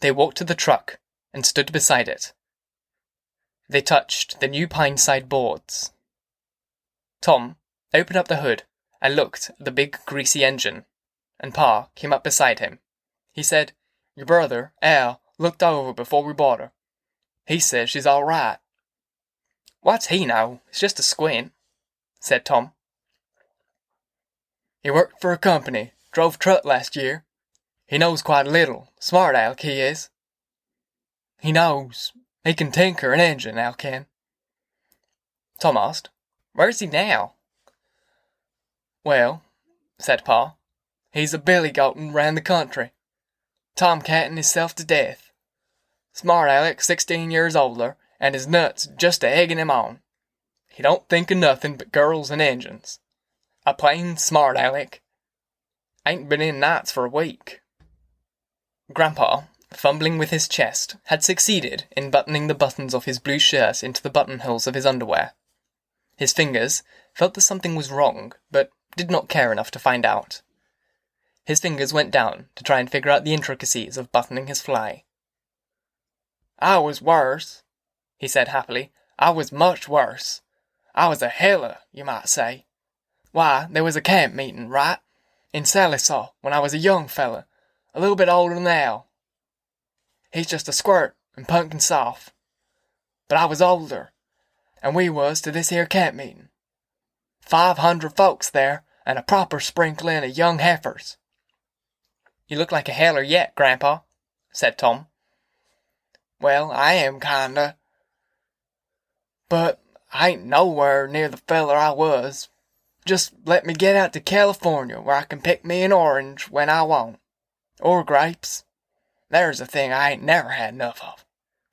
They walked to the truck and stood beside it. They touched the new pine side boards. Tom opened up the hood and looked at the big greasy engine, and Pa came up beside him. He said, Your brother, Al, looked over before we bought her. He says she's all right. What's he know? It's just a squint, said Tom. He worked for a company, drove truck last year. He knows quite a little. Smart Alec, he is. He knows. He can tinker an engine, Al can. Tom asked, Where's he now? Well, said Pa, he's a billy goatin' round the country, Tom tomcatting hisself to death. Smart Alec, sixteen years older, and his nuts just a egging him on. He don't think of nothing but girls and engines. A plain smart Alec. Ain't been in nights for a week. Grandpa, fumbling with his chest, had succeeded in buttoning the buttons of his blue shirt into the buttonholes of his underwear. His fingers felt that something was wrong, but did not care enough to find out. His fingers went down to try and figure out the intricacies of buttoning his fly. I was worse, he said happily. I was much worse. I was a heller, you might say. Why, there was a camp meeting, right? In Sallisaw, when I was a young feller, a little bit older Al. He's just a squirt and pumpkin soft. But I was older, and we was to this here camp meeting. Five hundred folks there, and a proper sprinkling of young heifers. You look like a heller yet, Grandpa, said Tom. Well, I am kinda. But I ain't nowhere near the feller I was. Just let me get out to California where I can pick me an orange when I want. Or grapes. There's a thing I ain't never had enough of.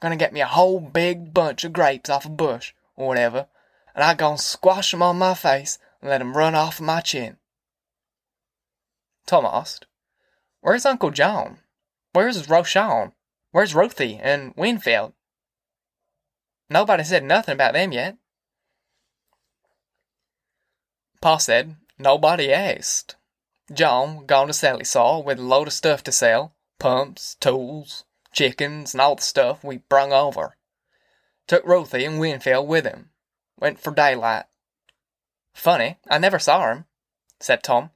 Gonna get me a whole big bunch of grapes off a bush, or whatever, and I gonna squash 'em on my face and let 'em run off of my chin. Tom asked, Where's Uncle John? Where's Rosasharn? Where's Ruthie and Winfield? Nobody said nothing about them yet. Pa said nobody asked. John gone to Sallisaw with a load of stuff to sell, pumps, tools, chickens, and all the stuff we brung over. Took Ruthie and Winfield with him. Went for daylight. Funny, I never saw him, said Tom.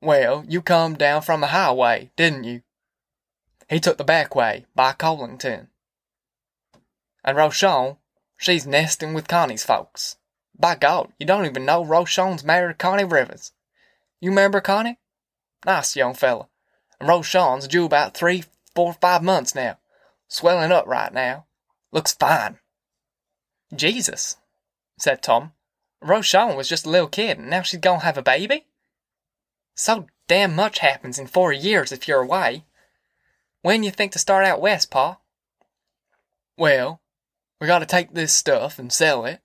Well, you come down from the highway, didn't you? He took the back way, by Cowlington. And Rosasharn, she's nesting with Connie's folks. By God, you don't even know Rosasharn's married Connie Rivers. You remember Connie? Nice young fella. And Rosasharn's due about three, four, five months now. Swelling up right now. Looks fine. Jesus, said Tom. Rosasharn was just a little kid, and now she's gonna have a baby? So damn much happens in four years if you're away. When you think to start out west, Pa? Well, we gotta take this stuff and sell it.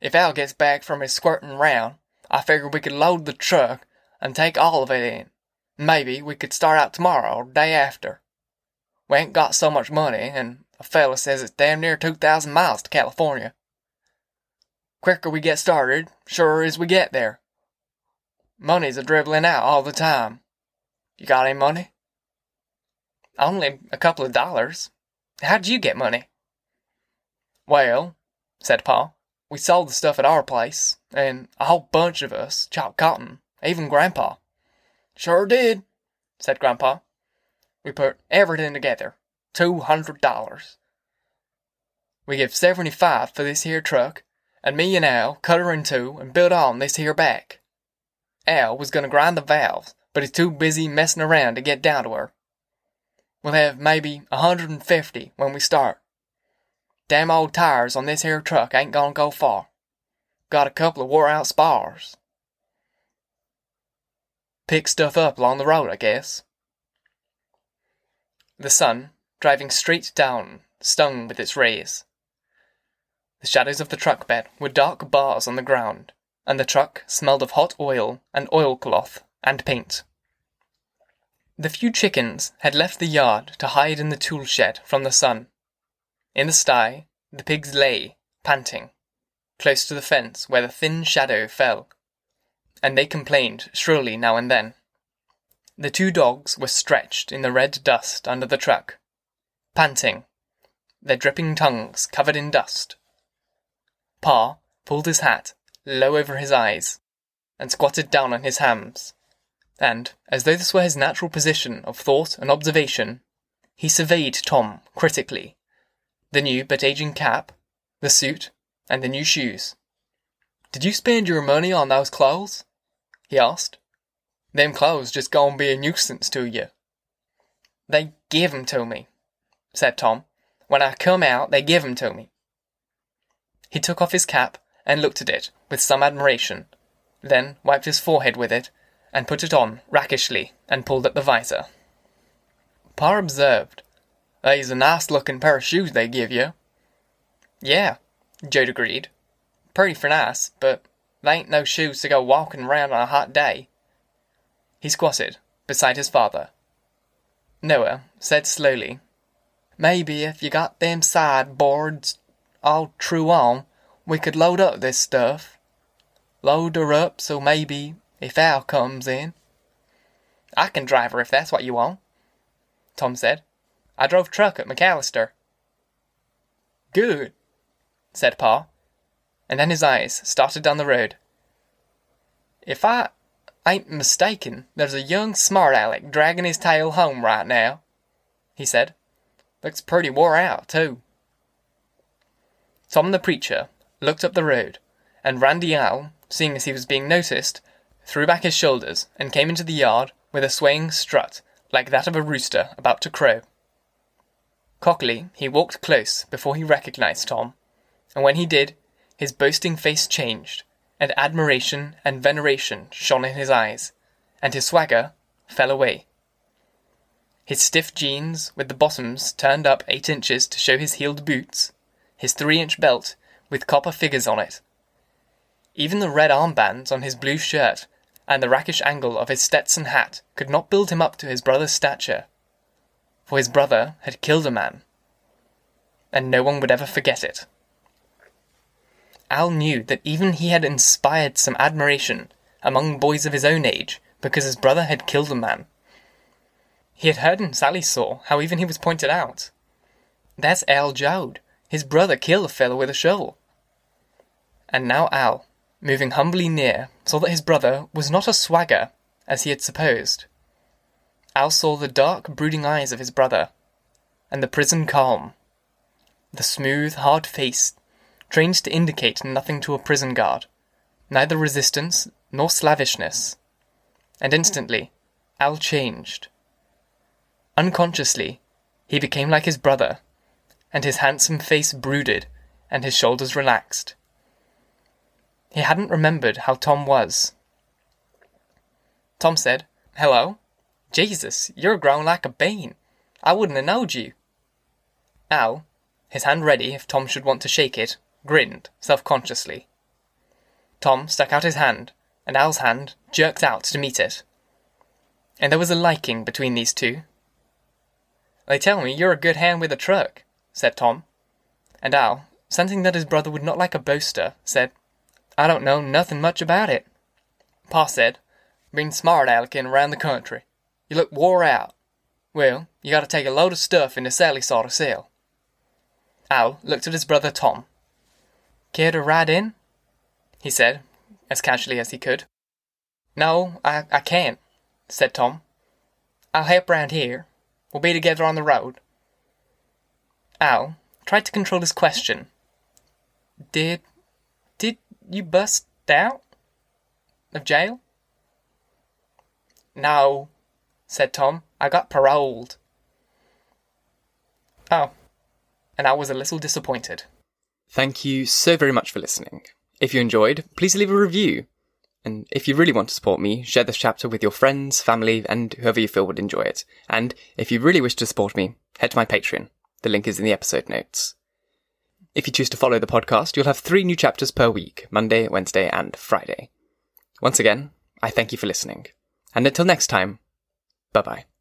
If Al gets back from his squirting round, I figure we could load the truck and take all of it in. Maybe we could start out tomorrow or day after. We ain't got so much money, and a fella says it's damn near two thousand miles to California. Quicker we get started, surer as we get there. Money's a dribbling out all the time. You got any money? Only a couple of dollars. How'd you get money? Well, said Pa, we sold the stuff at our place, and a whole bunch of us chopped cotton, even Grandpa. Sure did, said Grandpa. We put everything together. Two hundred dollars. We give seventy-five for this here truck, and me and Al cut her in two and built on this here back. Al was gonna grind the valves, but he's too busy messing around to get down to her. We'll have maybe a hundred and fifty when we start. Damn old tires on this here truck ain't gonna go far. Got a couple of wore out spars. Pick stuff up along the road, I guess. The sun, driving straight down, stung with its rays. The shadows of the truck bed were dark bars on the ground, and the truck smelled of hot oil and oilcloth and paint. The few chickens had left the yard to hide in the tool shed from the sun. In the sty, the pigs lay, panting, close to the fence where the thin shadow fell, and they complained shrilly now and then. The two dogs were stretched in the red dust under the truck, panting, their dripping tongues covered in dust. Pa pulled his hat low over his eyes and squatted down on his hams, and, as though this were his natural position of thought and observation, he surveyed Tom critically the new but aging cap, the suit, and the new shoes. Did you spend your money on those clothes? he asked. Them clothes just gonna be a nuisance to you. They give 'em to me, said Tom. When I come out, they give 'em to me. He took off his cap and looked at it with some admiration, then wiped his forehead with it and put it on rakishly and pulled at the visor. Pa observed, They's a nice looking pair of shoes they give you. Yeah, Joad agreed. Pretty for nice, but they ain't no shoes to go walking round on a hot day. He squatted beside his father. Noah said slowly, Maybe if you got them sideboards all true on, we could load up this stuff. Load her up so maybe if Al comes in. I can drive her if that's what you want, Tom said. I drove truck at McAlester. Good, said Pa, and then his eyes started down the road. If I ain't mistaken, there's a young smart aleck dragging his tail home right now, he said. Looks pretty wore out, too. Tom the preacher looked up the road, and Randy Owl, seeing as he was being noticed, threw back his shoulders and came into the yard with a swaying strut like that of a rooster about to crow. Cockily, he walked close before he recognized Tom, and when he did, his boasting face changed, and admiration and veneration shone in his eyes, and his swagger fell away. His stiff jeans, with the bottoms turned up eight inches to show his heeled boots, his three inch belt with copper figures on it. Even the red armbands on his blue shirt and the rakish angle of his Stetson hat could not build him up to his brother's stature. For his brother had killed a man, and no one would ever forget it. Al knew that even he had inspired some admiration among boys of his own age because his brother had killed a man. He had heard in Sallisaw how even he was pointed out. That's Al Joad. His brother killed a fellow with a shovel. And now Al, moving humbly near, saw that his brother was not a swagger, as he had supposed. Al saw the dark, brooding eyes of his brother, and the prison calm, the smooth, hard face, trained to indicate nothing to a prison guard, neither resistance nor slavishness. And instantly, Al changed. Unconsciously, he became like his brother, and his handsome face brooded, and his shoulders relaxed. He hadn't remembered how Tom was. Tom said, Hello? Jesus, you're grown like a bean. I wouldn't have knowed you. Al, his hand ready if Tom should want to shake it, grinned self consciously. Tom stuck out his hand, and Al's hand jerked out to meet it. And there was a liking between these two. They tell me you're a good hand with a truck, said Tom. And Al, sensing that his brother would not like a boaster, said, I don't know nothing much about it. Pa said, Been smart alecking around the country. You look wore out. Well, you gotta take a load of stuff into Sallisaw to sell. Al looked at his brother Tom. Care to ride in? he said, as casually as he could. No, I, I can't, said Tom. I'll help round here. We'll be together on the road. Al tried to control his question. Did. did you bust out? Of jail? No, said Tom. I got paroled. Oh, and I was a little disappointed. Thank you so very much for listening. If you enjoyed, please leave a review. And if you really want to support me, share this chapter with your friends, family, and whoever you feel would enjoy it. And if you really wish to support me, head to my Patreon. The link is in the episode notes. If you choose to follow the podcast, you'll have three new chapters per week Monday, Wednesday, and Friday. Once again, I thank you for listening. And until next time, bye bye.